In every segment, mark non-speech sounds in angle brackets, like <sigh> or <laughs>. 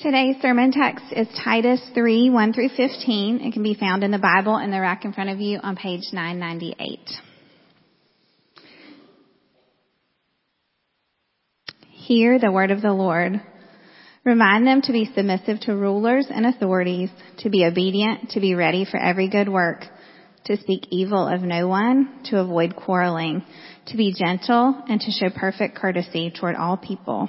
Today's sermon text is Titus 3, 1 through 15. It can be found in the Bible in the rack in front of you on page 998. Hear the word of the Lord. Remind them to be submissive to rulers and authorities, to be obedient, to be ready for every good work, to speak evil of no one, to avoid quarreling, to be gentle, and to show perfect courtesy toward all people.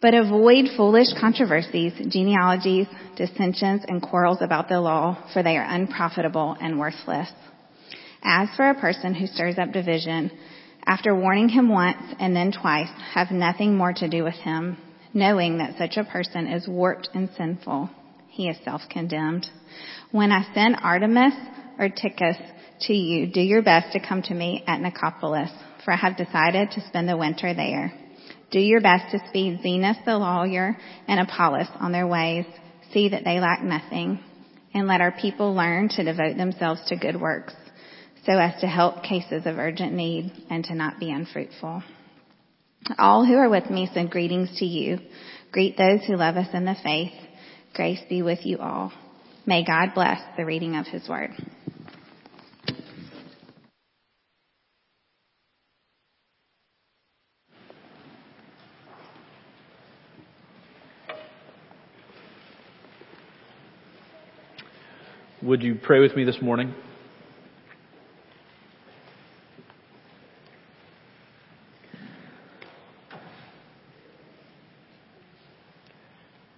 But avoid foolish controversies, genealogies, dissensions, and quarrels about the law, for they are unprofitable and worthless. As for a person who stirs up division, after warning him once and then twice, have nothing more to do with him, knowing that such a person is warped and sinful. He is self-condemned. When I send Artemas or Tychicus to you, do your best to come to me at Nicopolis, for I have decided to spend the winter there. Do your best to speed Zenas the lawyer and Apollos on their ways. See that they lack nothing. And let our people learn to devote themselves to good works so as to help cases of urgent need and to not be unfruitful. All who are with me send greetings to you. Greet those who love us in the faith. Grace be with you all. May God bless the reading of his word. Would you pray with me this morning?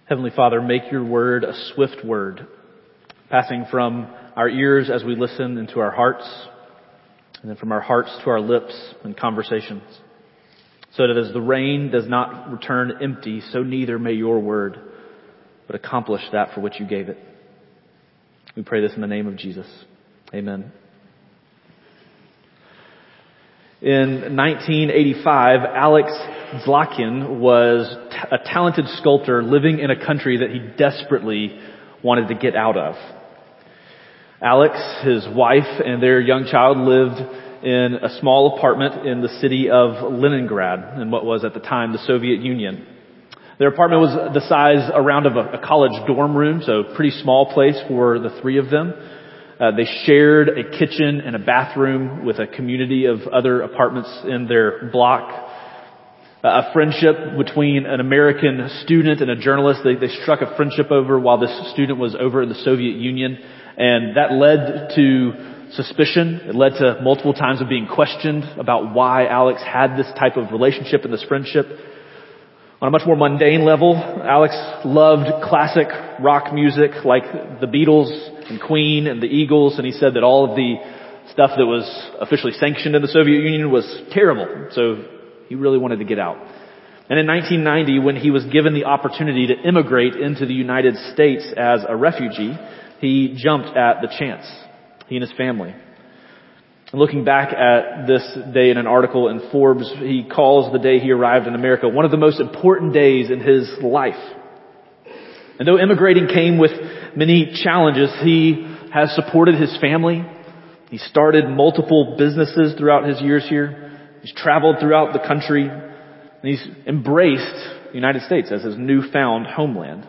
Heavenly Father, make your word a swift word, passing from our ears as we listen into our hearts, and then from our hearts to our lips in conversations. So that as the rain does not return empty, so neither may your word, but accomplish that for which you gave it. We pray this in the name of Jesus. Amen. In 1985, Alex Zlakin was a talented sculptor living in a country that he desperately wanted to get out of. Alex, his wife, and their young child lived in a small apartment in the city of Leningrad in what was at the time the Soviet Union. Their apartment was the size around of a, a college dorm room, so pretty small place for the three of them. Uh, they shared a kitchen and a bathroom with a community of other apartments in their block. Uh, a friendship between an American student and a journalist. They, they struck a friendship over while this student was over in the Soviet Union, and that led to suspicion. It led to multiple times of being questioned about why Alex had this type of relationship and this friendship. On a much more mundane level, Alex loved classic rock music like the Beatles and Queen and the Eagles, and he said that all of the stuff that was officially sanctioned in the Soviet Union was terrible. So he really wanted to get out. And in 1990, when he was given the opportunity to immigrate into the United States as a refugee, he jumped at the chance. He and his family. Looking back at this day in an article in Forbes, he calls the day he arrived in America one of the most important days in his life. And though immigrating came with many challenges, he has supported his family. He started multiple businesses throughout his years here. He's traveled throughout the country. And he's embraced the United States as his newfound homeland.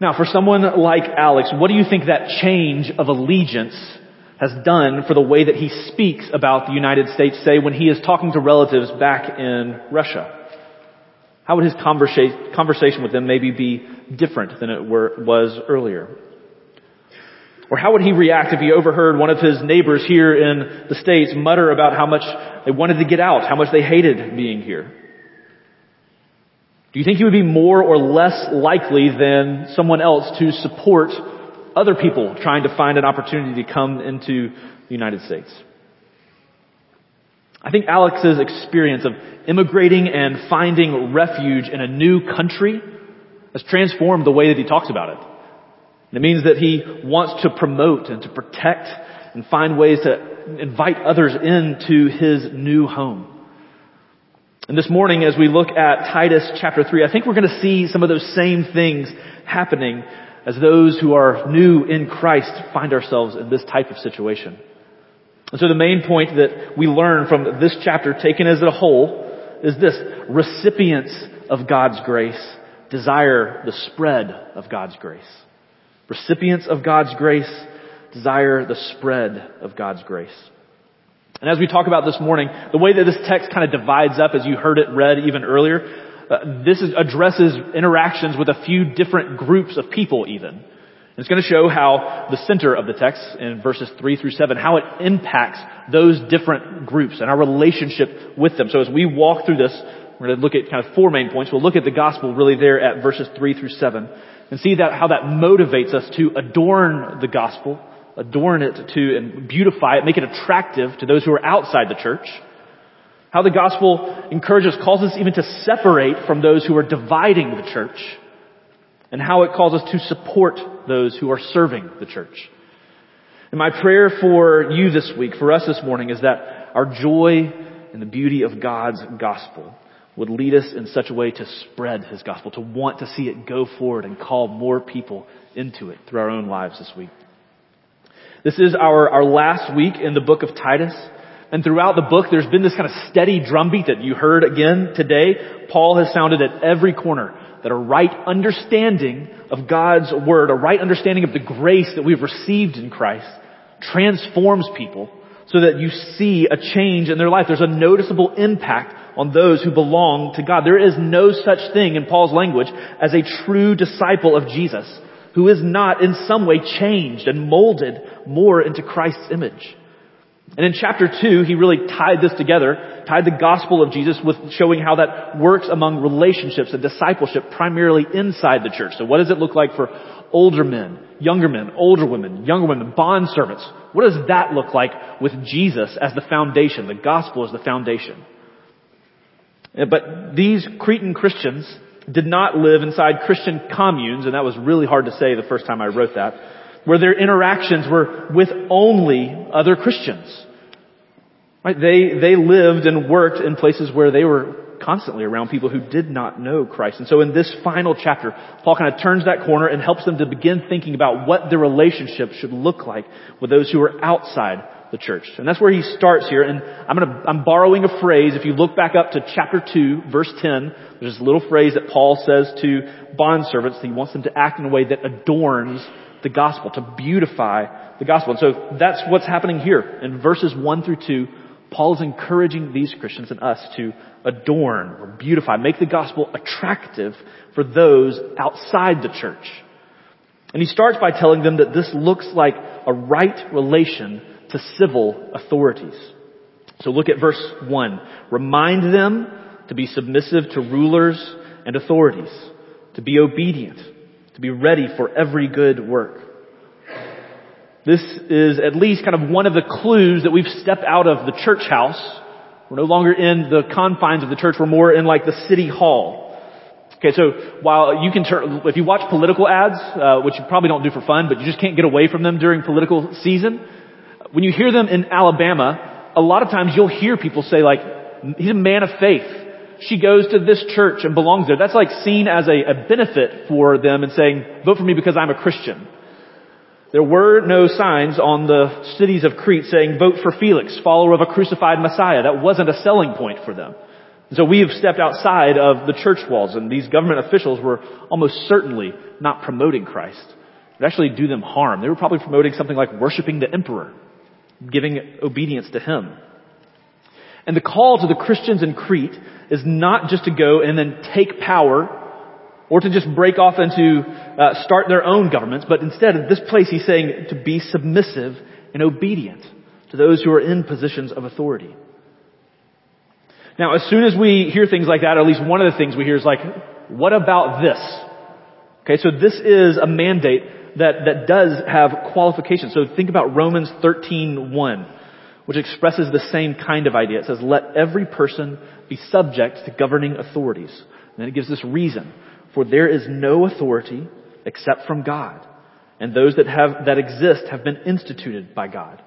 Now, for someone like Alex, what do you think that change of allegiance has done for the way that he speaks about the United States, say, when he is talking to relatives back in Russia? How would his conversation with them maybe be different than it were, was earlier? Or how would he react if he overheard one of his neighbors here in the States mutter about how much they wanted to get out, how much they hated being here? Do you think he would be more or less likely than someone else to support other people trying to find an opportunity to come into the United States? I think Alex's experience of immigrating and finding refuge in a new country has transformed the way that he talks about it. It means that he wants to promote and to protect and find ways to invite others into his new home. And this morning, as we look at Titus chapter 3, I think we're going to see some of those same things happening as those who are new in Christ find ourselves in this type of situation. And so the main point that we learn from this chapter taken as a whole is this. Recipients of God's grace desire the spread of God's grace. Recipients of God's grace desire the spread of God's grace. And as we talk about this morning, the way that this text kind of divides up as you heard it read even earlier, uh, this is, addresses interactions with a few different groups of people even. And it's going to show how the center of the text in verses 3 through 7, how it impacts those different groups and our relationship with them. So as we walk through this, we're going to look at kind of four main points. We'll look at the gospel really there at verses 3 through 7 and see that how that motivates us to adorn the gospel, adorn it to and beautify it, make it attractive to those who are outside the church. How the gospel encourages, calls us even to separate from those who are dividing the church. And how it calls us to support those who are serving the church. And my prayer for you this week, for us this morning, is that our joy in the beauty of God's gospel would lead us in such a way to spread His gospel, to want to see it go forward and call more people into it through our own lives this week. This is our, our last week in the book of Titus. And throughout the book, there's been this kind of steady drumbeat that you heard again today. Paul has sounded at every corner that a right understanding of God's Word, a right understanding of the grace that we've received in Christ transforms people so that you see a change in their life. There's a noticeable impact on those who belong to God. There is no such thing in Paul's language as a true disciple of Jesus who is not in some way changed and molded more into Christ's image. And in chapter 2, he really tied this together, tied the gospel of Jesus with showing how that works among relationships and discipleship primarily inside the church. So what does it look like for older men, younger men, older women, younger women, bond servants? What does that look like with Jesus as the foundation? The gospel as the foundation. Eh, but these Cretan Christians did not live inside Christian communes, and that was really hard to say the first time I wrote that, where their interactions were with only other Christians. Right? They, they lived and worked in places where they were constantly around people who did not know Christ. And so in this final chapter, Paul kind of turns that corner and helps them to begin thinking about what their relationship should look like with those who are outside the church. And that's where he starts here. And I'm gonna, I'm borrowing a phrase. If you look back up to chapter 2, verse 10, there's this little phrase that Paul says to bond servants. He wants them to act in a way that adorns the gospel, to beautify the gospel. And so that's what's happening here. In verses 1 through 2, Paul is encouraging these Christians and us to adorn or beautify, make the gospel attractive for those outside the church. And he starts by telling them that this looks like a right relation to civil authorities. So look at verse 1. Remind them to be submissive to rulers and authorities, to be obedient, to be ready for every good work. This is at least kind of one of the clues that we've stepped out of the church house. We're no longer in the confines of the church. We're more in like the city hall. Okay, so while you can turn, if you watch political ads, uh, which you probably don't do for fun, but you just can't get away from them during political season, when you hear them in Alabama, a lot of times you'll hear people say like, he's a man of faith. She goes to this church and belongs there. That's like seen as a, a benefit for them and saying, vote for me because I'm a Christian. There were no signs on the cities of Crete saying, vote for Felix, follower of a crucified Messiah. That wasn't a selling point for them. So we have stepped outside of the church walls and these government officials were almost certainly not promoting Christ. It actually do them harm. They were probably promoting something like worshiping the emperor giving obedience to Him. And the call to the Christians in Crete is not just to go and then take power or to just break off and to uh, start their own governments, but instead, in this place, he's saying to be submissive and obedient to those who are in positions of authority. Now, as soon as we hear things like that, or at least one of the things we hear is like, what about this? Okay, so this is a mandate that, that does have qualifications. So think about Romans 13.1, which expresses the same kind of idea. It says, let every person be subject to governing authorities. And then it gives this reason. For there is no authority except from God. And those that have, that exist have been instituted by God.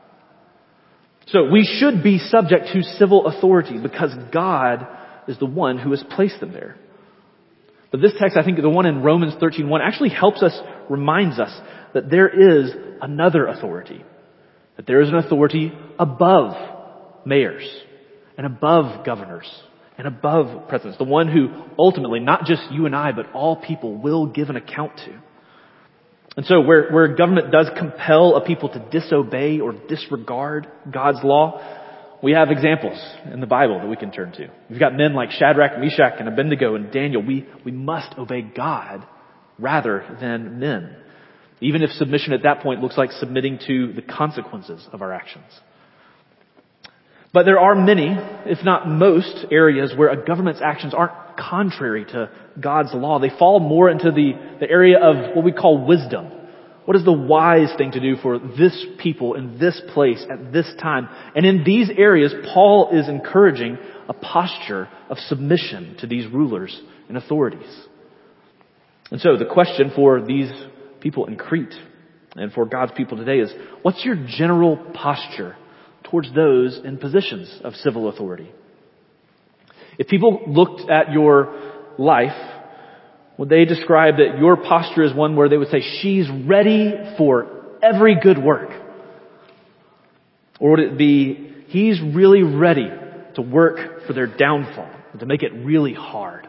So we should be subject to civil authority because God is the one who has placed them there. But this text, I think the one in Romans 13.1 actually helps us, reminds us that there is another authority. That there is an authority above mayors and above governors and above presidents. The one who ultimately, not just you and I, but all people will give an account to. And so where, where government does compel a people to disobey or disregard God's law, we have examples in the Bible that we can turn to. We've got men like Shadrach, Meshach, and Abednego and Daniel. We, we must obey God rather than men. Even if submission at that point looks like submitting to the consequences of our actions. But there are many, if not most, areas where a government's actions aren't contrary to God's law. They fall more into the, the area of what we call wisdom. What is the wise thing to do for this people in this place at this time? And in these areas, Paul is encouraging a posture of submission to these rulers and authorities. And so the question for these people in Crete and for God's people today is, what's your general posture towards those in positions of civil authority? If people looked at your life, would they describe that your posture is one where they would say, she's ready for every good work? Or would it be, he's really ready to work for their downfall, to make it really hard?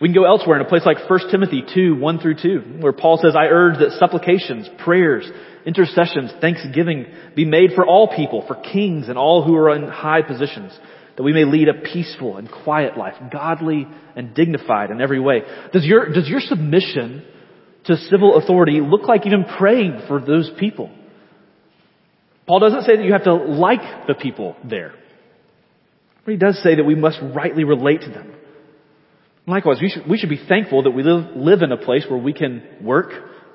We can go elsewhere in a place like 1 Timothy 2, 1 through 2, where Paul says, I urge that supplications, prayers, intercessions, thanksgiving be made for all people, for kings and all who are in high positions, that we may lead a peaceful and quiet life, godly and dignified in every way. Does your, does your submission to civil authority look like even praying for those people? Paul doesn't say that you have to like the people there. But he does say that we must rightly relate to them. Likewise, we should, we should be thankful that we live, live in a place where we can work,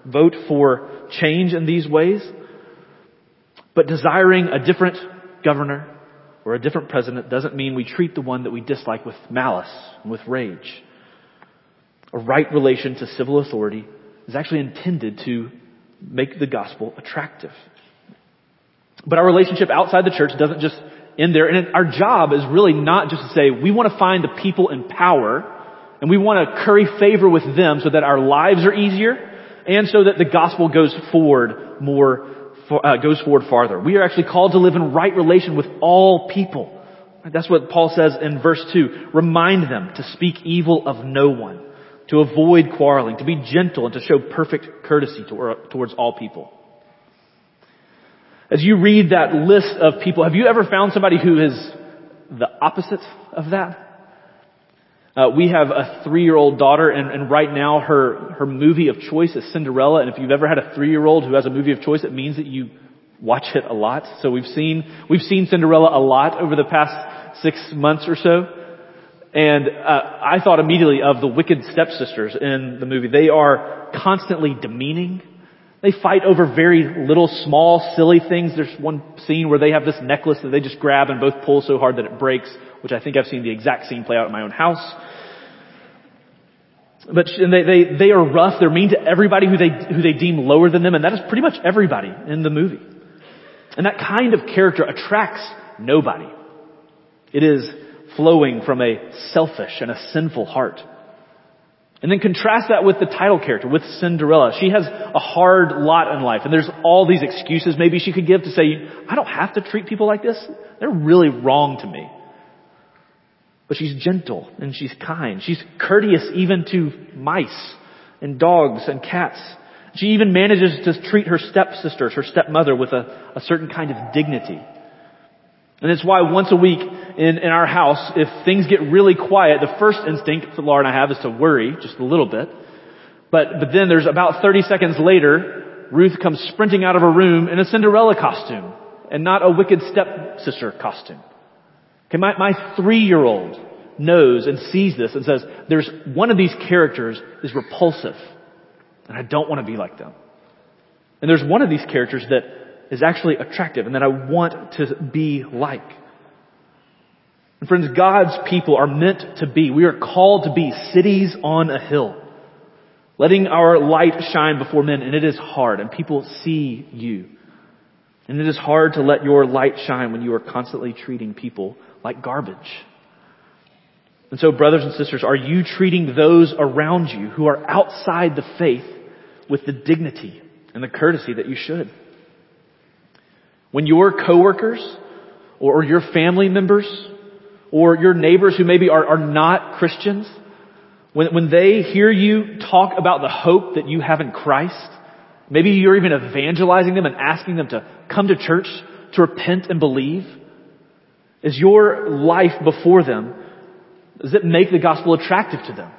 vote for change in these ways. But desiring a different governor, or a different president doesn't mean we treat the one that we dislike with malice and with rage. A right relation to civil authority is actually intended to make the gospel attractive. But our relationship outside the church doesn't just end there. And our job is really not just to say we want to find the people in power and we want to curry favor with them so that our lives are easier and so that the gospel goes forward more uh, goes forward farther. We are actually called to live in right relation with all people. That's what Paul says in verse 2. Remind them to speak evil of no one, to avoid quarreling, to be gentle, and to show perfect courtesy towards all people. As you read that list of people, have you ever found somebody who is the opposite of that? Uh, we have a three-year-old daughter, and, and, right now her her movie of choice is Cinderella. And if you've ever had a three-year-old who has a movie of choice, it means that you watch it a lot. So we've seen we've seen Cinderella a lot over the past six months or so. And uh, I thought immediately of the wicked stepsisters in the movie. They are constantly demeaning. They fight over very little, small, silly things. There's one scene where they have this necklace that they just grab and both pull so hard that it breaks which I think I've seen the exact scene play out in my own house. But they, they, they are rough. They're mean to everybody who they, who they deem lower than them. And that is pretty much everybody in the movie. And that kind of character attracts nobody. It is flowing from a selfish and a sinful heart. And then contrast that with the title character, with Cinderella. She has a hard lot in life, and there's all these excuses maybe she could give to say, I don't have to treat people like this. They're really wrong to me. But she's gentle and she's kind. She's courteous even to mice and dogs and cats. She even manages to treat her stepsisters, her stepmother with a, a certain kind of dignity. And it's why once a week in, in our house, if things get really quiet, the first instinct that Laura and I have is to worry just a little bit. But, but then there's about 30 seconds later, Ruth comes sprinting out of her room in a Cinderella costume and not a wicked stepsister costume. Okay, my, my three-year-old knows and sees this and says, there's one of these characters is repulsive and I don't want to be like them. And there's one of these characters that is actually attractive and that I want to be like. And friends, God's people are meant to be, we are called to be cities on a hill. Letting our light shine before men, and it is hard, and people see you. And it is hard to let your light shine when you are constantly treating people like garbage. And so, brothers and sisters, are you treating those around you who are outside the faith with the dignity and the courtesy that you should? When your coworkers or your family members or your neighbors who maybe are, are not Christians, when, when they hear you talk about the hope that you have in Christ, maybe you're even evangelizing them and asking them to come to church to repent and believe, is your life before them, does it make the gospel attractive to them?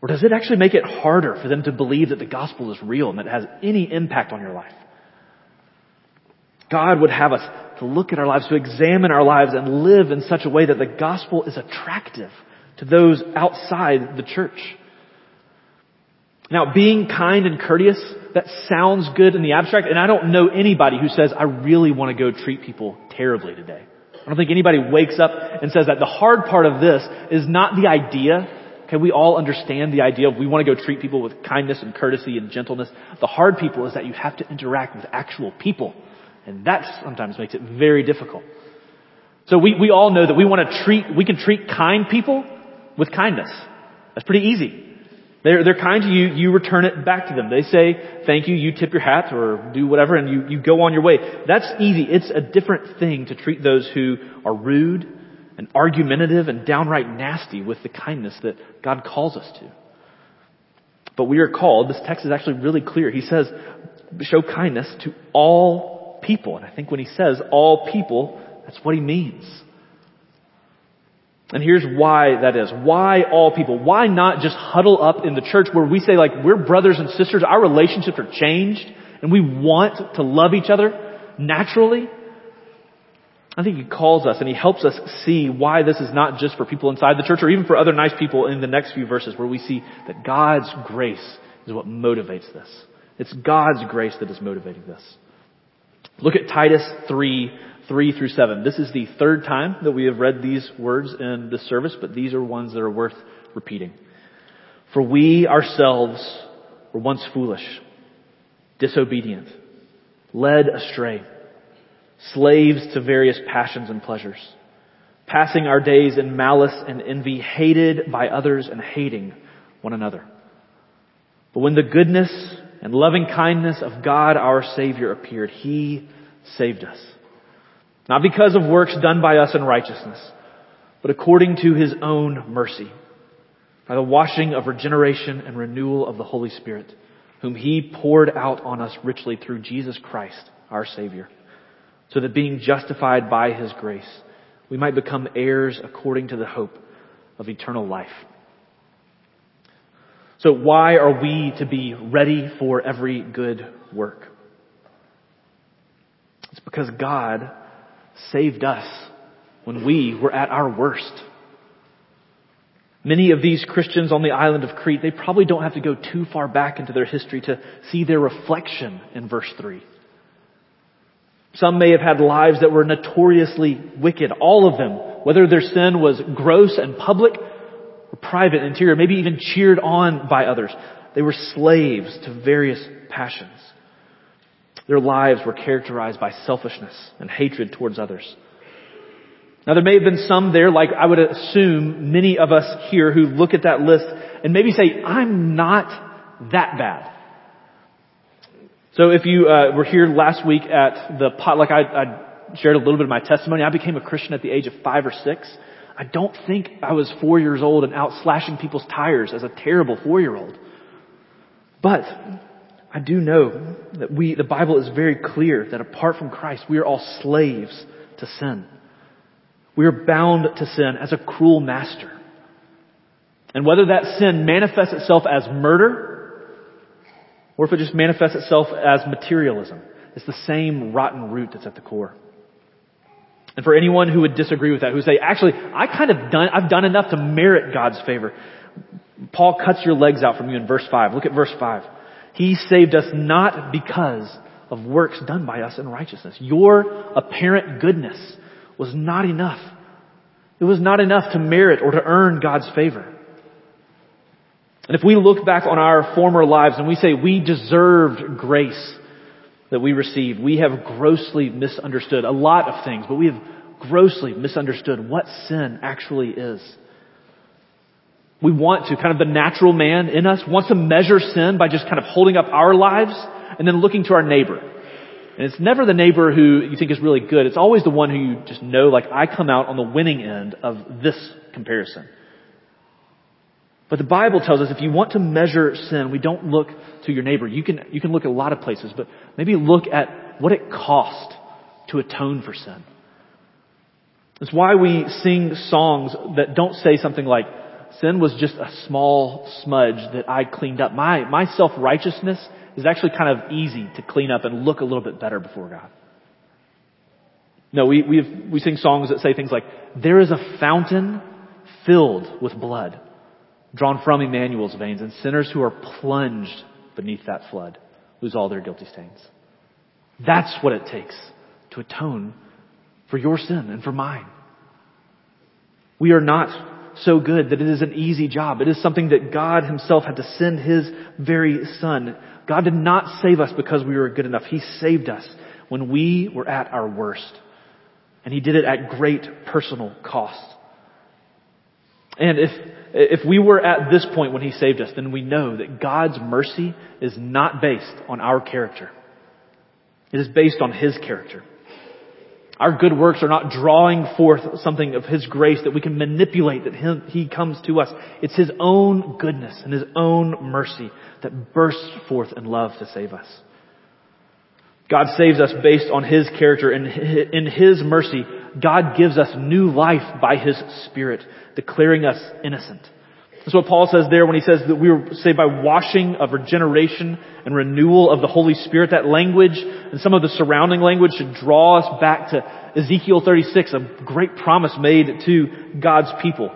Or does it actually make it harder for them to believe that the gospel is real and that it has any impact on your life? God would have us to look at our lives, to examine our lives and live in such a way that the gospel is attractive to those outside the church. Now, being kind and courteous, that sounds good in the abstract, and I don't know anybody who says, I really want to go treat people terribly today. I don't think anybody wakes up and says that. The hard part of this is not the idea. Okay, we all understand the idea of we want to go treat people with kindness and courtesy and gentleness. The hard people is that you have to interact with actual people. And that sometimes makes it very difficult. So we, we all know that we want to treat, we can treat kind people with kindness. That's pretty easy. They're, they're kind to you, you return it back to them. They say thank you, you tip your hat or do whatever and you, you go on your way. That's easy. It's a different thing to treat those who are rude and argumentative and downright nasty with the kindness that God calls us to. But we are called, this text is actually really clear. He says, show kindness to all people. And I think when he says all people, that's what he means. And here's why that is. Why all people? Why not just huddle up in the church where we say like, we're brothers and sisters, our relationships are changed, and we want to love each other naturally? I think he calls us and he helps us see why this is not just for people inside the church or even for other nice people in the next few verses where we see that God's grace is what motivates this. It's God's grace that is motivating this. Look at Titus 3, 3 through 7. This is the third time that we have read these words in this service, but these are ones that are worth repeating. For we ourselves were once foolish, disobedient, led astray, slaves to various passions and pleasures, passing our days in malice and envy, hated by others and hating one another. But when the goodness and loving kindness of God our Savior appeared, He saved us not because of works done by us in righteousness, but according to his own mercy, by the washing of regeneration and renewal of the Holy Spirit, whom he poured out on us richly through Jesus Christ, our Savior, so that being justified by his grace, we might become heirs according to the hope of eternal life. So why are we to be ready for every good work? It's because God saved us when we were at our worst. Many of these Christians on the island of Crete, they probably don't have to go too far back into their history to see their reflection in verse 3. Some may have had lives that were notoriously wicked, all of them, whether their sin was gross and public or private interior, maybe even cheered on by others. They were slaves to various passions. Their lives were characterized by selfishness and hatred towards others. Now there may have been some there, like I would assume many of us here who look at that list and maybe say, I'm not that bad. So if you uh, were here last week at the pot, like I, I shared a little bit of my testimony, I became a Christian at the age of five or six. I don't think I was four years old and out slashing people's tires as a terrible four year old. But I do know that we, the Bible is very clear that apart from Christ, we are all slaves to sin. We are bound to sin as a cruel master. And whether that sin manifests itself as murder, or if it just manifests itself as materialism, it's the same rotten root that's at the core. And for anyone who would disagree with that, who say, actually, I kind of done, I've done enough to merit God's favor. Paul cuts your legs out from you in verse 5. Look at verse 5. He saved us not because of works done by us in righteousness. Your apparent goodness was not enough. It was not enough to merit or to earn God's favor. And if we look back on our former lives and we say we deserved grace that we received, we have grossly misunderstood a lot of things, but we have grossly misunderstood what sin actually is. We want to, kind of the natural man in us wants to measure sin by just kind of holding up our lives and then looking to our neighbor. And it's never the neighbor who you think is really good. It's always the one who you just know, like, I come out on the winning end of this comparison. But the Bible tells us if you want to measure sin, we don't look to your neighbor. You can, you can look at a lot of places, but maybe look at what it cost to atone for sin. It's why we sing songs that don't say something like, sin was just a small smudge that I cleaned up. My, my self-righteousness is actually kind of easy to clean up and look a little bit better before God. No, we, we, we sing songs that say things like, there is a fountain filled with blood drawn from Emmanuel's veins and sinners who are plunged beneath that flood lose all their guilty stains. That's what it takes to atone for your sin and for mine. We are not so good that it is an easy job. It is something that God himself had to send his very son. God did not save us because we were good enough. He saved us when we were at our worst. And he did it at great personal cost. And if, if we were at this point when he saved us, then we know that God's mercy is not based on our character. It is based on his character. Our good works are not drawing forth something of His grace that we can manipulate that him, He comes to us. It's His own goodness and His own mercy that bursts forth in love to save us. God saves us based on His character and in His mercy, God gives us new life by His Spirit, declaring us innocent. That's what Paul says there when he says that we were saved by washing of regeneration and renewal of the Holy Spirit. That language and some of the surrounding language should draw us back to Ezekiel 36, a great promise made to God's people.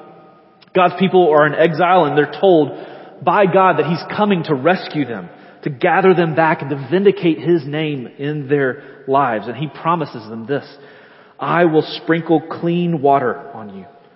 God's people are in exile and they're told by God that He's coming to rescue them, to gather them back and to vindicate His name in their lives. And He promises them this, I will sprinkle clean water on you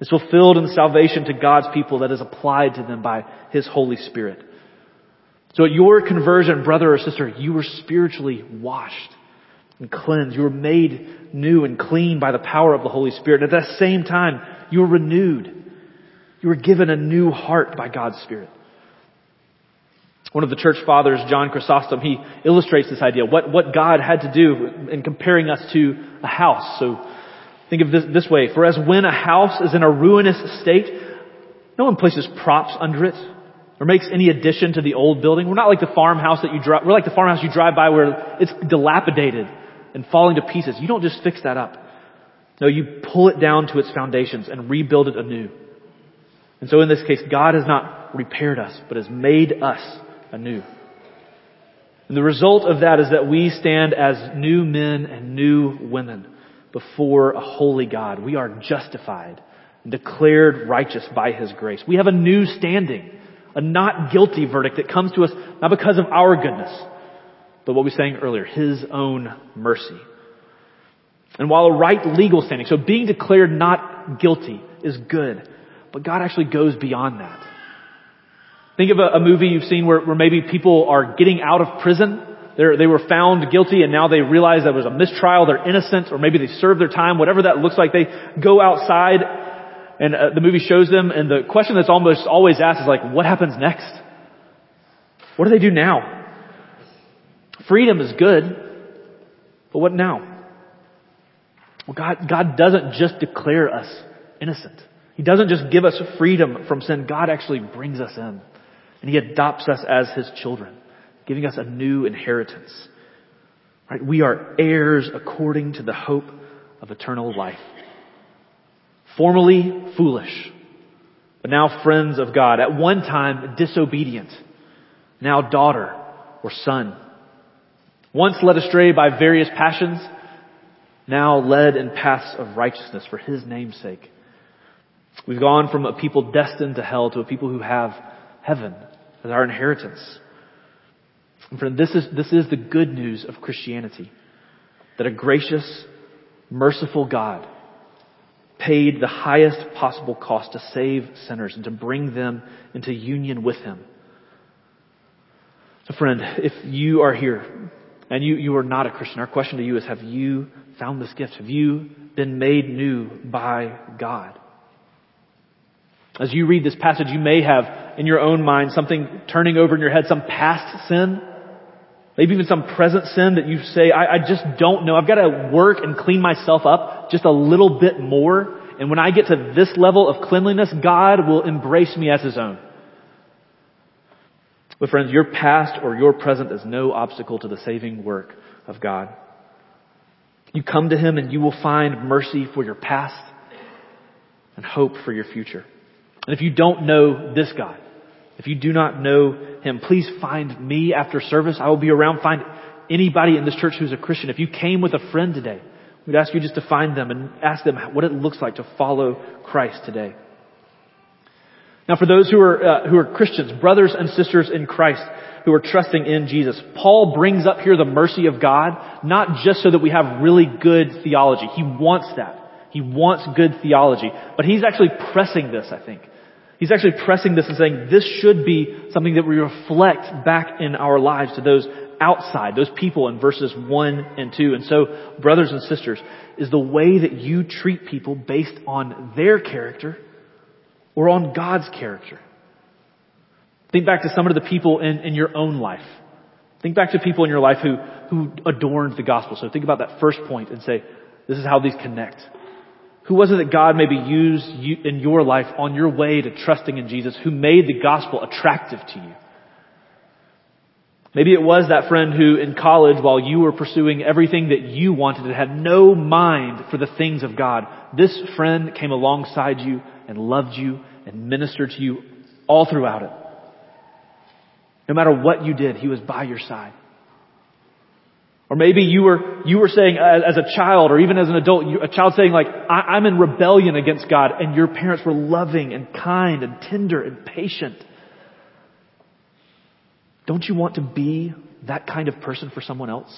It's fulfilled in salvation to God's people that is applied to them by His Holy Spirit. So at your conversion, brother or sister, you were spiritually washed and cleansed. You were made new and clean by the power of the Holy Spirit. And at that same time, you were renewed. You were given a new heart by God's Spirit. One of the church fathers, John Chrysostom, he illustrates this idea, what, what God had to do in comparing us to a house. So think of this this way. For as when a house is in a ruinous state, no one places props under it or makes any addition to the old building. We're not like the farmhouse that you drive, we're like the farmhouse you drive by where it's dilapidated and falling to pieces. You don't just fix that up. No, you pull it down to its foundations and rebuild it anew. And so in this case, God has not repaired us, but has made us anew. And the result of that is that we stand as new men and new women before a holy God. We are justified declared righteous by His grace. We have a new standing a not guilty verdict that comes to us not because of our goodness, but what we were saying earlier, His own mercy. And while a right legal standing, so being declared not guilty is good, but God actually goes beyond that. Think of a, a movie you've seen where, where, maybe people are getting out of prison. They're, they were found guilty and now they realize that was a mistrial, they're innocent, or maybe they served their time, whatever that looks like. They go outside And uh, the movie shows them, and the question that's almost always asked is like, what happens next? What do they do now? Freedom is good, but what now? Well, God, God doesn't just declare us innocent. He doesn't just give us freedom from sin. God actually brings us in. And He adopts us as His children, giving us a new inheritance. Right? We are heirs according to the hope of eternal life. Formerly foolish, but now friends of God. At one time disobedient, now daughter or son. Once led astray by various passions, now led in paths of righteousness for His name's sake. We've gone from a people destined to hell to a people who have heaven as our inheritance. And friend, this is, this is the good news of Christianity. That a gracious, merciful God paid the highest possible cost to save sinners and to bring them into union with Him. So friend, if you are here and you, you are not a Christian, our question to you is, have you found this gift? Have you been made new by God? As you read this passage, you may have in your own mind something turning over in your head, some past sin, maybe even some present sin that you say, I, I just don't know. I've got to work and clean myself up just a little bit more. And when I get to this level of cleanliness, God will embrace me as His own. But friends, your past or your present is no obstacle to the saving work of God. You come to Him and you will find mercy for your past and hope for your future. And if you don't know this God, if you do not know Him, please find me after service. I will be around. Find anybody in this church who's a Christian. If you came with a friend today, we'd ask you just to find them and ask them what it looks like to follow Christ today. Now for those who are, uh, who are Christians, brothers and sisters in Christ, who are trusting in Jesus, Paul brings up here the mercy of God, not just so that we have really good theology. He wants that. He wants good theology. But he's actually pressing this, I think. He's actually pressing this and saying this should be something that we reflect back in our lives to those outside, those people in verses 1 and 2. And so, brothers and sisters, is the way that you treat people based on their character or on God's character. Think back to some of the people in, in your own life. Think back to people in your life who, who adorned the gospel. So think about that first point and say, this is how these connect. Who was it that God maybe used you, in your life on your way to trusting in Jesus who made the gospel attractive to you? Maybe it was that friend who in college while you were pursuing everything that you wanted and had no mind for the things of God, this friend came alongside you and loved you and ministered to you all throughout it. No matter what you did, he was by your side. Or maybe you were, you were saying uh, as a child or even as an adult, a child saying like, I, am in rebellion against God and your parents were loving and kind and tender and patient. Don't you want to be that kind of person for someone else?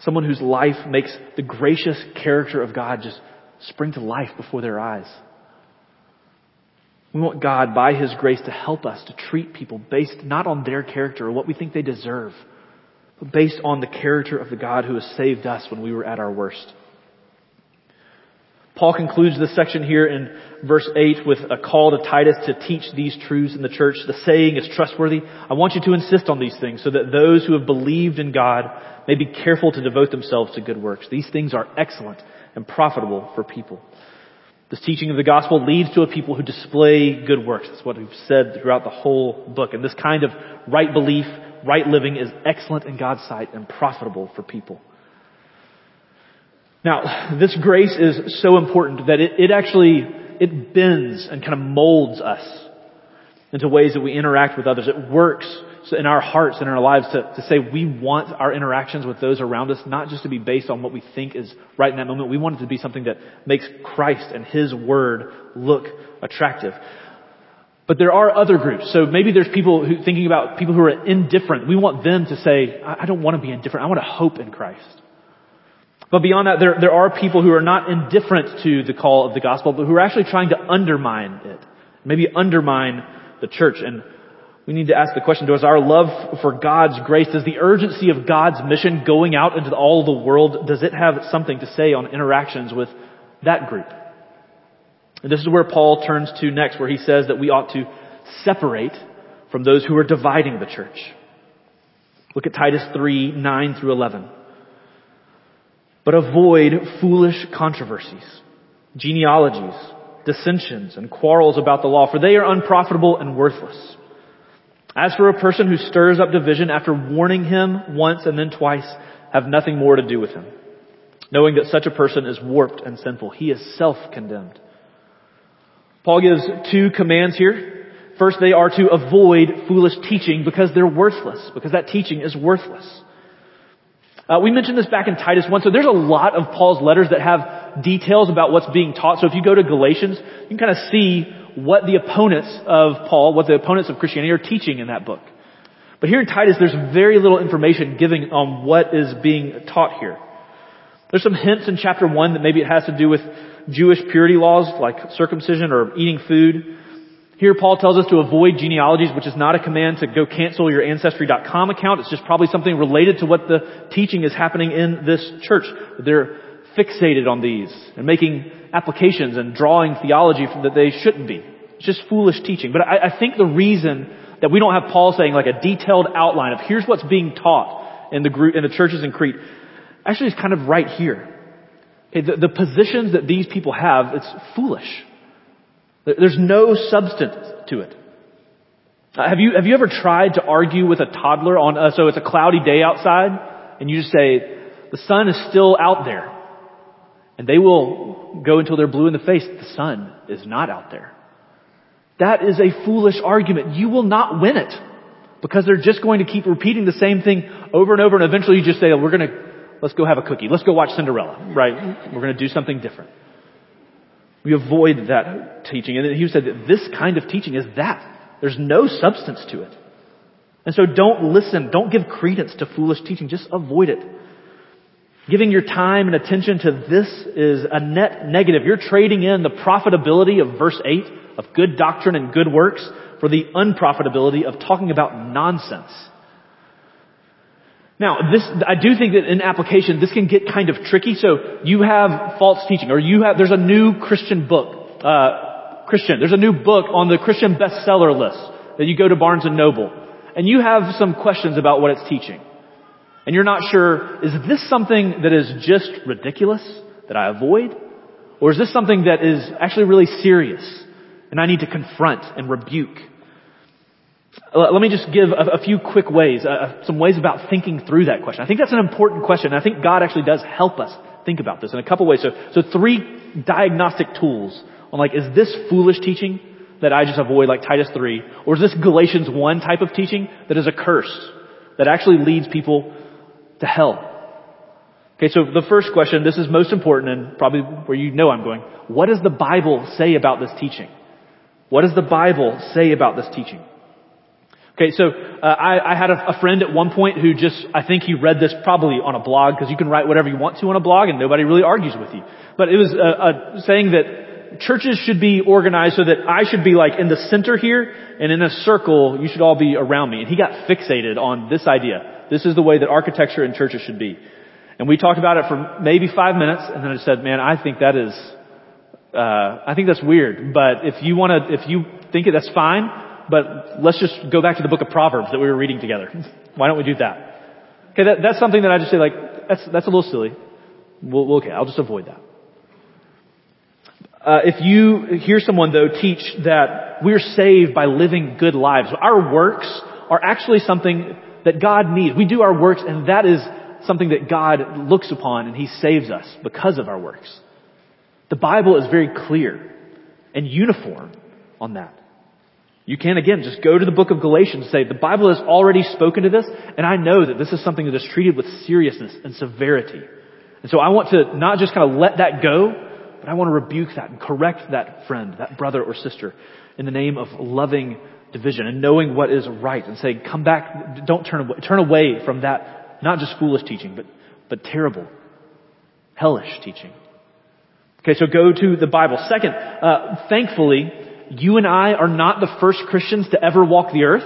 Someone whose life makes the gracious character of God just spring to life before their eyes. We want God, by His grace, to help us to treat people based not on their character or what we think they deserve, but based on the character of the God who has saved us when we were at our worst. Paul concludes this section here in verse 8 with a call to Titus to teach these truths in the church. The saying is trustworthy. I want you to insist on these things so that those who have believed in God may be careful to devote themselves to good works. These things are excellent and profitable for people. This teaching of the gospel leads to a people who display good works. That's what we've said throughout the whole book. And this kind of right belief, right living is excellent in God's sight and profitable for people. Now, this grace is so important that it, it actually, it bends and kind of molds us into ways that we interact with others. It works in our hearts and in our lives to, to say we want our interactions with those around us not just to be based on what we think is right in that moment. We want it to be something that makes Christ and His Word look attractive. But there are other groups. So maybe there's people who, thinking about people who are indifferent. We want them to say, I don't want to be indifferent. I want to hope in Christ. But beyond that, there, there are people who are not indifferent to the call of the gospel, but who are actually trying to undermine it. Maybe undermine the church. And we need to ask the question, does our love for God's grace, does the urgency of God's mission going out into all the world, does it have something to say on interactions with that group? And this is where Paul turns to next, where he says that we ought to separate from those who are dividing the church. Look at Titus 3, 9 through 11. But avoid foolish controversies, genealogies, dissensions, and quarrels about the law, for they are unprofitable and worthless. As for a person who stirs up division after warning him once and then twice, have nothing more to do with him. Knowing that such a person is warped and sinful, he is self-condemned. Paul gives two commands here. First, they are to avoid foolish teaching because they're worthless, because that teaching is worthless. Uh, we mentioned this back in Titus 1, so there's a lot of Paul's letters that have details about what's being taught. So if you go to Galatians, you can kind of see what the opponents of Paul, what the opponents of Christianity are teaching in that book. But here in Titus, there's very little information giving on what is being taught here. There's some hints in chapter 1 that maybe it has to do with Jewish purity laws like circumcision or eating food. Here Paul tells us to avoid genealogies, which is not a command to go cancel your ancestry.com account. It's just probably something related to what the teaching is happening in this church. They're fixated on these and making applications and drawing theology that they shouldn't be. It's just foolish teaching. But I, I think the reason that we don't have Paul saying like a detailed outline of here's what's being taught in the group, in the churches in Crete, actually is kind of right here. The, the positions that these people have, it's foolish. There's no substance to it. Uh, have you, have you ever tried to argue with a toddler on, uh, so it's a cloudy day outside, and you just say, the sun is still out there. And they will go until they're blue in the face. The sun is not out there. That is a foolish argument. You will not win it. Because they're just going to keep repeating the same thing over and over and eventually you just say, we're going to, let's go have a cookie. Let's go watch Cinderella, right? We're going to do something different. We avoid that teaching. And he said that this kind of teaching is that. There's no substance to it. And so don't listen. Don't give credence to foolish teaching. Just avoid it. Giving your time and attention to this is a net negative. You're trading in the profitability of verse 8 of good doctrine and good works for the unprofitability of talking about nonsense. Now, this, I do think that in application, this can get kind of tricky. So you have false teaching, or you have, there's a new Christian book, uh, Christian, there's a new book on the Christian bestseller list that you go to Barnes and Noble, and you have some questions about what it's teaching. And you're not sure, is this something that is just ridiculous that I avoid? Or is this something that is actually really serious and I need to confront and rebuke? Let me just give a, few quick ways, uh, some ways about thinking through that question. I think that's an important question. I think God actually does help us think about this in a couple ways. So, so three diagnostic tools on like, is this foolish teaching that I just avoid like Titus 3? Or is this Galatians 1 type of teaching that is a curse that actually leads people to hell. Okay, so the first question, this is most important and probably where you know I'm going. What does the Bible say about this teaching? What does the Bible say about this teaching? Okay, so uh, I, I, had a, a, friend at one point who just, I think he read this probably on a blog because you can write whatever you want to on a blog and nobody really argues with you. But it was a, uh, saying that churches should be organized so that I should be like in the center here and in a circle you should all be around me. And he got fixated on this idea. This is the way that architecture in churches should be. And we talked about it for maybe five minutes, and then I said, man, I think that is, uh, I think that's weird. But if you want to, if you think it, that's fine. But let's just go back to the book of Proverbs that we were reading together. <laughs> Why don't we do that? Okay, that, that's something that I just say like, that's, that's a little silly. We'll, okay, I'll just avoid that. Uh, if you hear someone though teach that we're saved by living good lives, our works are actually something that God needs. We do our works and that is something that God looks upon and He saves us because of our works. The Bible is very clear and uniform on that. You can again just go to the book of Galatians and say, the Bible has already spoken to this and I know that this is something that is treated with seriousness and severity. And so I want to not just kind of let that go, but I want to rebuke that and correct that friend, that brother or sister in the name of loving division and knowing what is right and saying, come back, don't turn away, turn away from that, not just foolish teaching, but, but terrible, hellish teaching. Okay, so go to the Bible. Second, uh, thankfully, you and I are not the first Christians to ever walk the earth.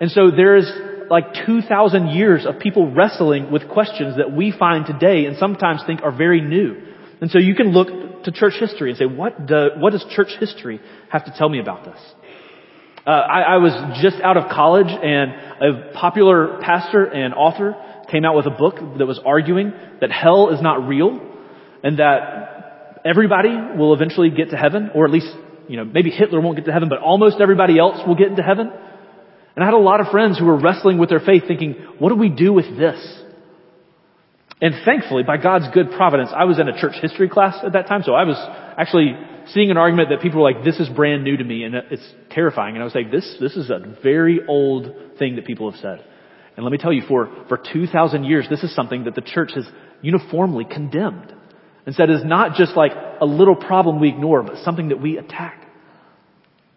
And so there is like 2,000 years of people wrestling with questions that we find today and sometimes think are very new. And so you can look to church history and say, what, do, what does church history have to tell me about this? Uh, I, I was just out of college and a popular pastor and author came out with a book that was arguing that hell is not real and that everybody will eventually get to heaven, or at least, you know, maybe Hitler won't get to heaven, but almost everybody else will get into heaven. And I had a lot of friends who were wrestling with their faith thinking, what do we do with this? And thankfully, by God's good providence, I was in a church history class at that time, so I was actually seeing an argument that people were like, this is brand new to me and it's terrifying. And I was like, this, this is a very old thing that people have said. And let me tell you, for, for 2,000 years, this is something that the church has uniformly condemned and said is not just like a little problem we ignore, but something that we attack.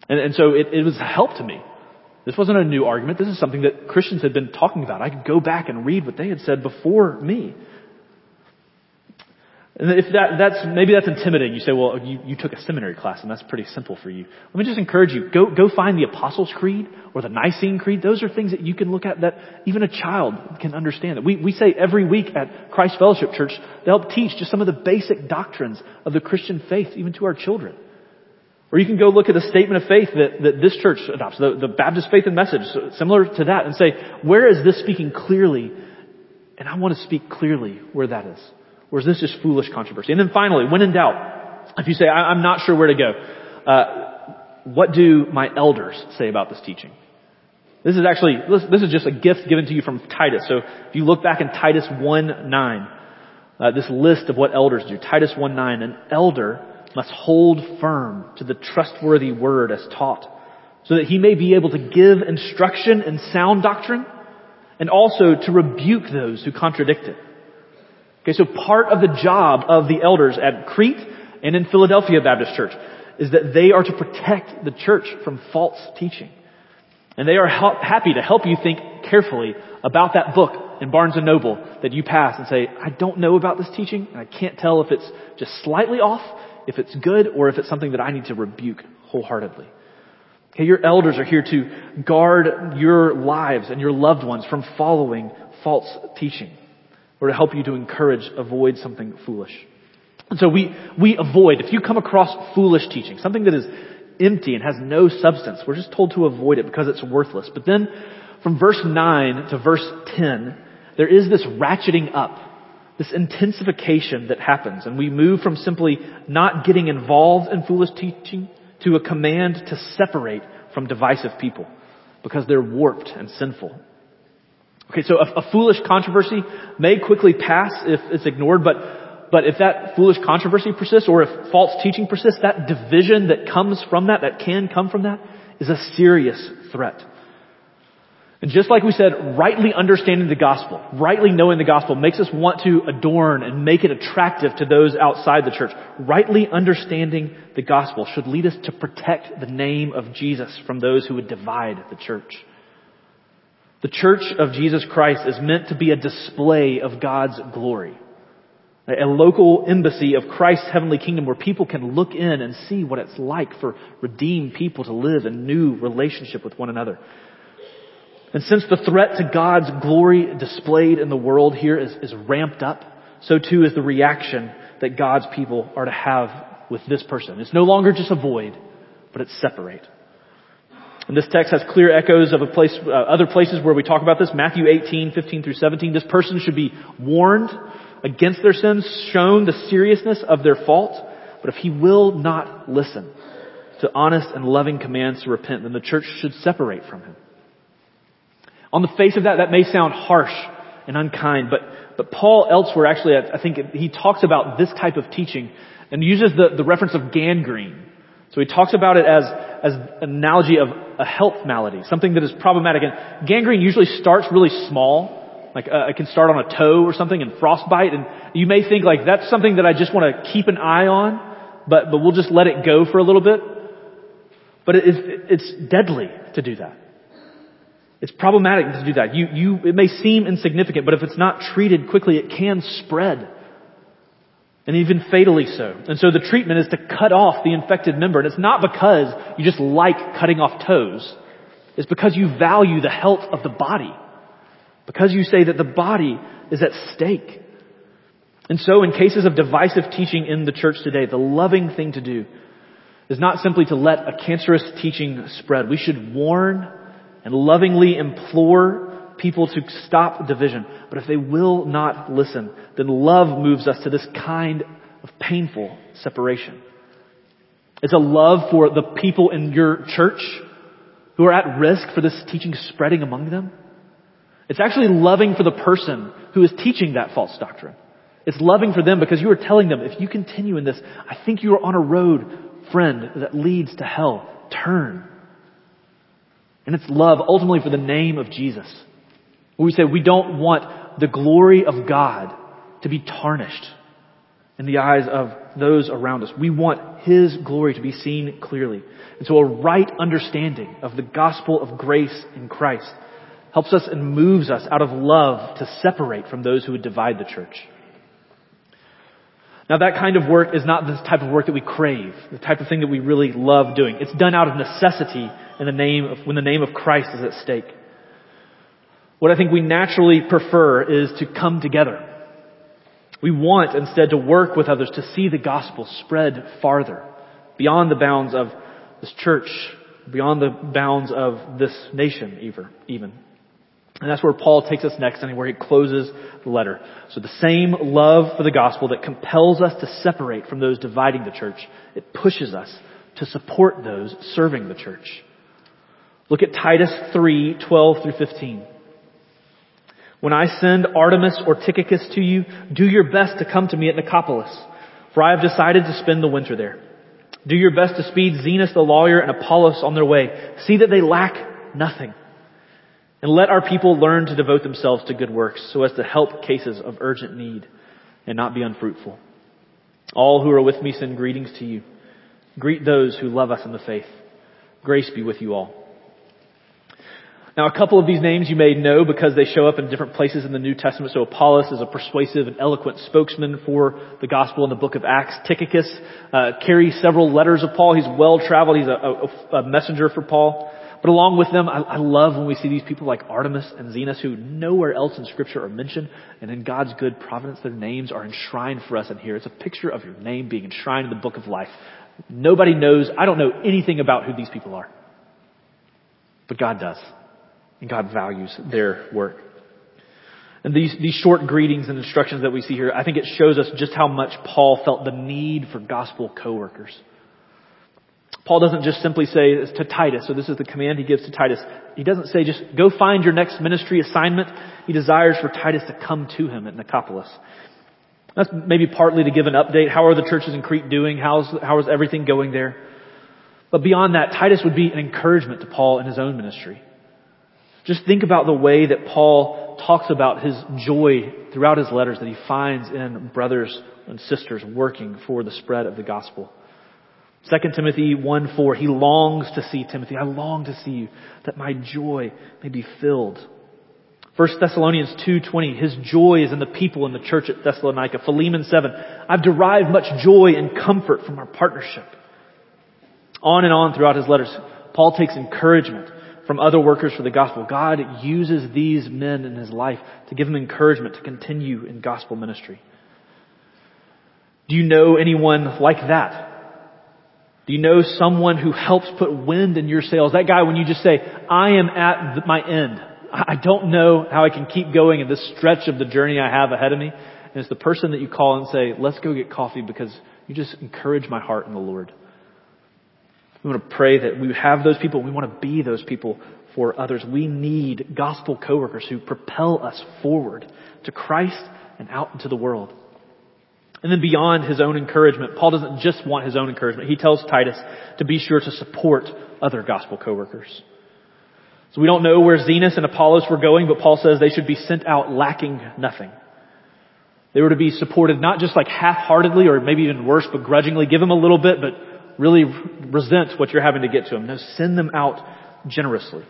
And, and so it, it was a help to me. This wasn't a new argument. This is something that Christians had been talking about. I could go back and read what they had said before me. And if that, that's, maybe that's intimidating. You say, well, you, you took a seminary class and that's pretty simple for you. Let me just encourage you. Go, go find the Apostles' Creed or the Nicene Creed. Those are things that you can look at that even a child can understand. That we, we say every week at Christ Fellowship Church to help teach just some of the basic doctrines of the Christian faith, even to our children. Or you can go look at the statement of faith that, that this church adopts, the, the Baptist faith and message, similar to that, and say, where is this speaking clearly? And I want to speak clearly where that is. Is this just foolish controversy? And then finally, when in doubt, if you say, I'm not sure where to go, uh, what do my elders say about this teaching? This is actually, this is just a gift given to you from Titus. So if you look back in Titus 1 9, uh, this list of what elders do. Titus 1 9, an elder must hold firm to the trustworthy word as taught, so that he may be able to give instruction in sound doctrine, and also to rebuke those who contradict it. Okay, so part of the job of the elders at Crete and in Philadelphia Baptist Church is that they are to protect the church from false teaching. And they are happy to help you think carefully about that book in Barnes and Noble that you pass and say, I don't know about this teaching and I can't tell if it's just slightly off, if it's good, or if it's something that I need to rebuke wholeheartedly. Okay, your elders are here to guard your lives and your loved ones from following false teaching or to help you to encourage, avoid something foolish. And so we, we avoid, if you come across foolish teaching, something that is empty and has no substance, we're just told to avoid it because it's worthless. But then from verse 9 to verse 10, there is this ratcheting up, this intensification that happens. And we move from simply not getting involved in foolish teaching to a command to separate from divisive people because they're warped and sinful. Okay, so a, a, foolish controversy may quickly pass if it's ignored, but, but if that foolish controversy persists or if false teaching persists, that division that comes from that, that can come from that, is a serious threat. And just like we said, rightly understanding the gospel, rightly knowing the gospel makes us want to adorn and make it attractive to those outside the church. Rightly understanding the gospel should lead us to protect the name of Jesus from those who would divide the church. The church of Jesus Christ is meant to be a display of God's glory. A local embassy of Christ's heavenly kingdom where people can look in and see what it's like for redeemed people to live in new relationship with one another. And since the threat to God's glory displayed in the world here is, is ramped up, so too is the reaction that God's people are to have with this person. It's no longer just avoid, but it's separate. And this text has clear echoes of a place, uh, other places where we talk about this. Matthew 18, 15 through 17. This person should be warned against their sins, shown the seriousness of their fault. But if he will not listen to honest and loving commands to repent, then the church should separate from him. On the face of that, that may sound harsh and unkind, but, but Paul elsewhere actually, I think he talks about this type of teaching and uses the, the reference of gangrene. So he talks about it as, as an analogy of a health malady, something that is problematic. And gangrene usually starts really small, like uh, it can start on a toe or something and frostbite. And you may think like that's something that I just want to keep an eye on, but, but we'll just let it go for a little bit. But it is, it's deadly to do that. It's problematic to do that. You, you, it may seem insignificant, but if it's not treated quickly, it can spread and even fatally so. And so the treatment is to cut off the infected member. And it's not because you just like cutting off toes. It's because you value the health of the body. Because you say that the body is at stake. And so in cases of divisive teaching in the church today, the loving thing to do is not simply to let a cancerous teaching spread. We should warn and lovingly implore people to stop division. But if they will not listen, then love moves us to this kind of painful separation. It's a love for the people in your church who are at risk for this teaching spreading among them. It's actually loving for the person who is teaching that false doctrine. It's loving for them because you are telling them, if you continue in this, I think you are on a road, friend, that leads to hell. Turn. And it's love ultimately for the name of Jesus. We say we don't want the glory of God to be tarnished in the eyes of those around us. We want His glory to be seen clearly. And so a right understanding of the gospel of grace in Christ helps us and moves us out of love to separate from those who would divide the church. Now that kind of work is not the type of work that we crave, the type of thing that we really love doing. It's done out of necessity in the name of, when the name of Christ is at stake. What I think we naturally prefer is to come together. We want instead to work with others to see the gospel spread farther, beyond the bounds of this church, beyond the bounds of this nation even. And that's where Paul takes us next and where he closes the letter. So the same love for the gospel that compels us to separate from those dividing the church, it pushes us to support those serving the church. Look at Titus 3, 12 through 15. When I send Artemas or Tychicus to you, do your best to come to me at Nicopolis, for I have decided to spend the winter there. Do your best to speed Zenas the lawyer and Apollos on their way. See that they lack nothing. And let our people learn to devote themselves to good works so as to help cases of urgent need and not be unfruitful. All who are with me send greetings to you. Greet those who love us in the faith. Grace be with you all. Now, a couple of these names you may know because they show up in different places in the New Testament. So Apollos is a persuasive and eloquent spokesman for the gospel in the book of Acts. Tychicus uh, carries several letters of Paul. He's well traveled. He's a, a, a messenger for Paul. But along with them, I, I love when we see these people like Artemas and Zenas who nowhere else in scripture are mentioned. And in God's good providence, their names are enshrined for us in here. It's a picture of your name being enshrined in the book of life. Nobody knows, I don't know anything about who these people are. But God does. And God values their work. And these, these short greetings and instructions that we see here, I think it shows us just how much Paul felt the need for gospel co-workers. Paul doesn't just simply say to Titus, so this is the command he gives to Titus. He doesn't say just go find your next ministry assignment. He desires for Titus to come to him at Nicopolis. That's maybe partly to give an update. How are the churches in Crete doing? How's, how is everything going there? But beyond that, Titus would be an encouragement to Paul in his own ministry. Just think about the way that Paul talks about his joy throughout his letters that he finds in brothers and sisters working for the spread of the gospel. 2 Timothy 1 4, he longs to see Timothy. I long to see you, that my joy may be filled. 1 Thessalonians 2.20, his joy is in the people in the church at Thessalonica. Philemon 7, I've derived much joy and comfort from our partnership. On and on throughout his letters, Paul takes encouragement from other workers for the gospel. God uses these men in his life to give him encouragement to continue in gospel ministry. Do you know anyone like that? Do you know someone who helps put wind in your sails? That guy when you just say, I am at my end. I don't know how I can keep going in this stretch of the journey I have ahead of me. And it's the person that you call and say, let's go get coffee because you just encourage my heart in the Lord. We want to pray that we have those people. We want to be those people for others. We need gospel coworkers who propel us forward to Christ and out into the world. And then beyond his own encouragement, Paul doesn't just want his own encouragement. He tells Titus to be sure to support other gospel coworkers. So we don't know where Zenas and Apollos were going, but Paul says they should be sent out lacking nothing. They were to be supported not just like half-heartedly or maybe even worse, begrudgingly. Give them a little bit, but really resent what you're having to get to them. No, send them out generously.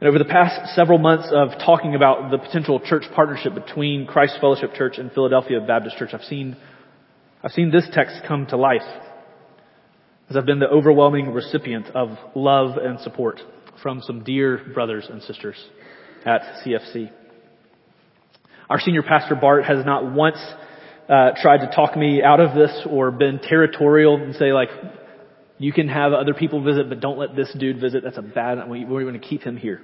And over the past several months of talking about the potential church partnership between Christ Fellowship Church and Philadelphia Baptist Church, I've seen, I've seen this text come to life as I've been the overwhelming recipient of love and support from some dear brothers and sisters at CFC. Our senior pastor Bart has not once uh, tried to talk me out of this or been territorial and say like, you can have other people visit, but don't let this dude visit. That's a bad. We, we're going to keep him here.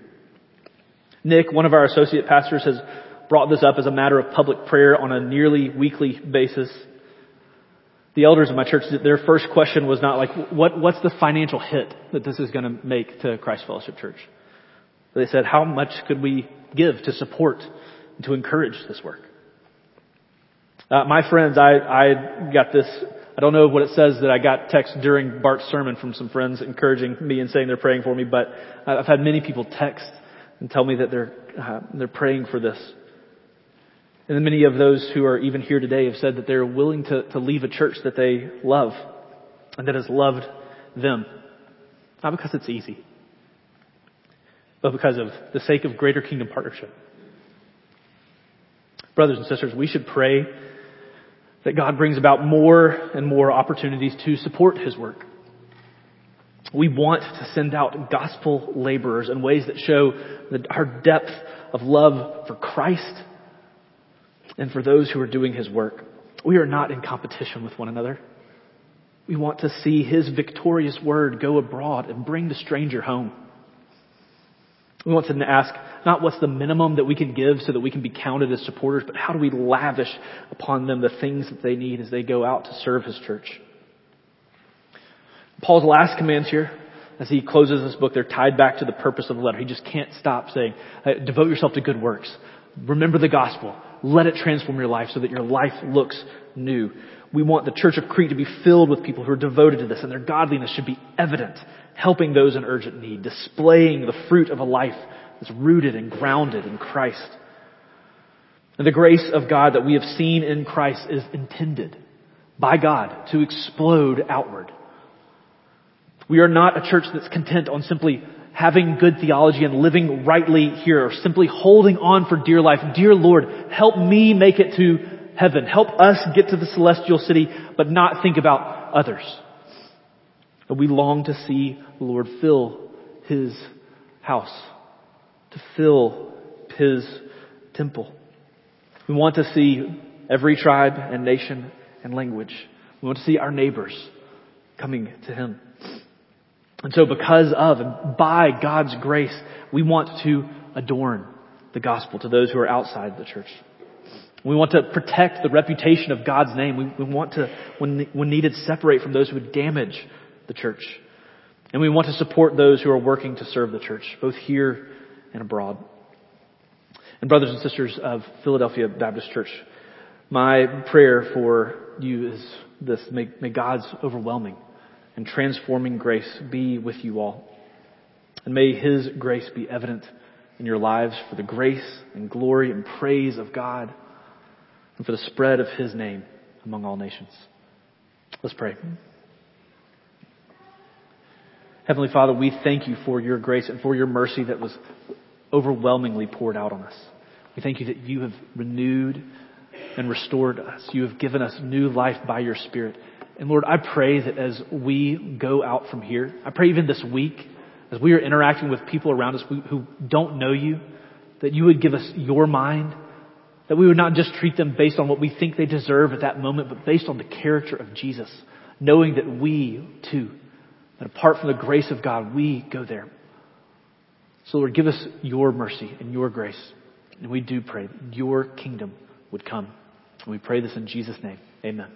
Nick, one of our associate pastors, has brought this up as a matter of public prayer on a nearly weekly basis. The elders of my church, their first question was not like, what, what's the financial hit that this is going to make to Christ Fellowship Church? They said, how much could we give to support and to encourage this work? Uh, my friends, I, I got this, I don't know what it says that I got text during Bart's sermon from some friends encouraging me and saying they're praying for me, but I've had many people text and tell me that they're, uh, they're praying for this. And many of those who are even here today have said that they're willing to, to leave a church that they love and that has loved them. Not because it's easy, but because of the sake of greater kingdom partnership. Brothers and sisters, we should pray that God brings about more and more opportunities to support His work. We want to send out gospel laborers in ways that show that our depth of love for Christ and for those who are doing His work. We are not in competition with one another. We want to see His victorious word go abroad and bring the stranger home. We want to ask not what's the minimum that we can give so that we can be counted as supporters, but how do we lavish upon them the things that they need as they go out to serve his church. Paul's last commands here, as he closes this book, they're tied back to the purpose of the letter. He just can't stop saying, uh, devote yourself to good works. Remember the gospel. Let it transform your life so that your life looks new. We want the church of Crete to be filled with people who are devoted to this and their godliness should be evident, helping those in urgent need, displaying the fruit of a life that's rooted and grounded in Christ. And the grace of God that we have seen in Christ is intended by God to explode outward. We are not a church that's content on simply having good theology and living rightly here or simply holding on for dear life. Dear Lord, help me make it to heaven. Help us get to the celestial city, but not think about others. But we long to see the Lord fill His house, to fill His temple. We want to see every tribe and nation and language. We want to see our neighbors coming to Him. And so because of and by God's grace, we want to adorn the gospel to those who are outside the church. We want to protect the reputation of God's name. We, we want to, when, when needed, separate from those who would damage the church. And we want to support those who are working to serve the church, both here and abroad. And brothers and sisters of Philadelphia Baptist Church, my prayer for you is this. May, may God's overwhelming and transforming grace be with you all. And may His grace be evident in your lives for the grace and glory and praise of God and for the spread of His name among all nations. Let's pray. Heavenly Father, we thank you for your grace and for your mercy that was overwhelmingly poured out on us. We thank you that you have renewed and restored us. You have given us new life by your Spirit. And Lord, I pray that as we go out from here, I pray even this week, as we are interacting with people around us who don't know you, that you would give us your mind, that we would not just treat them based on what we think they deserve at that moment, but based on the character of Jesus, knowing that we too, that apart from the grace of God, we go there. So Lord, give us your mercy and your grace. And we do pray that your kingdom would come. And we pray this in Jesus' name. Amen.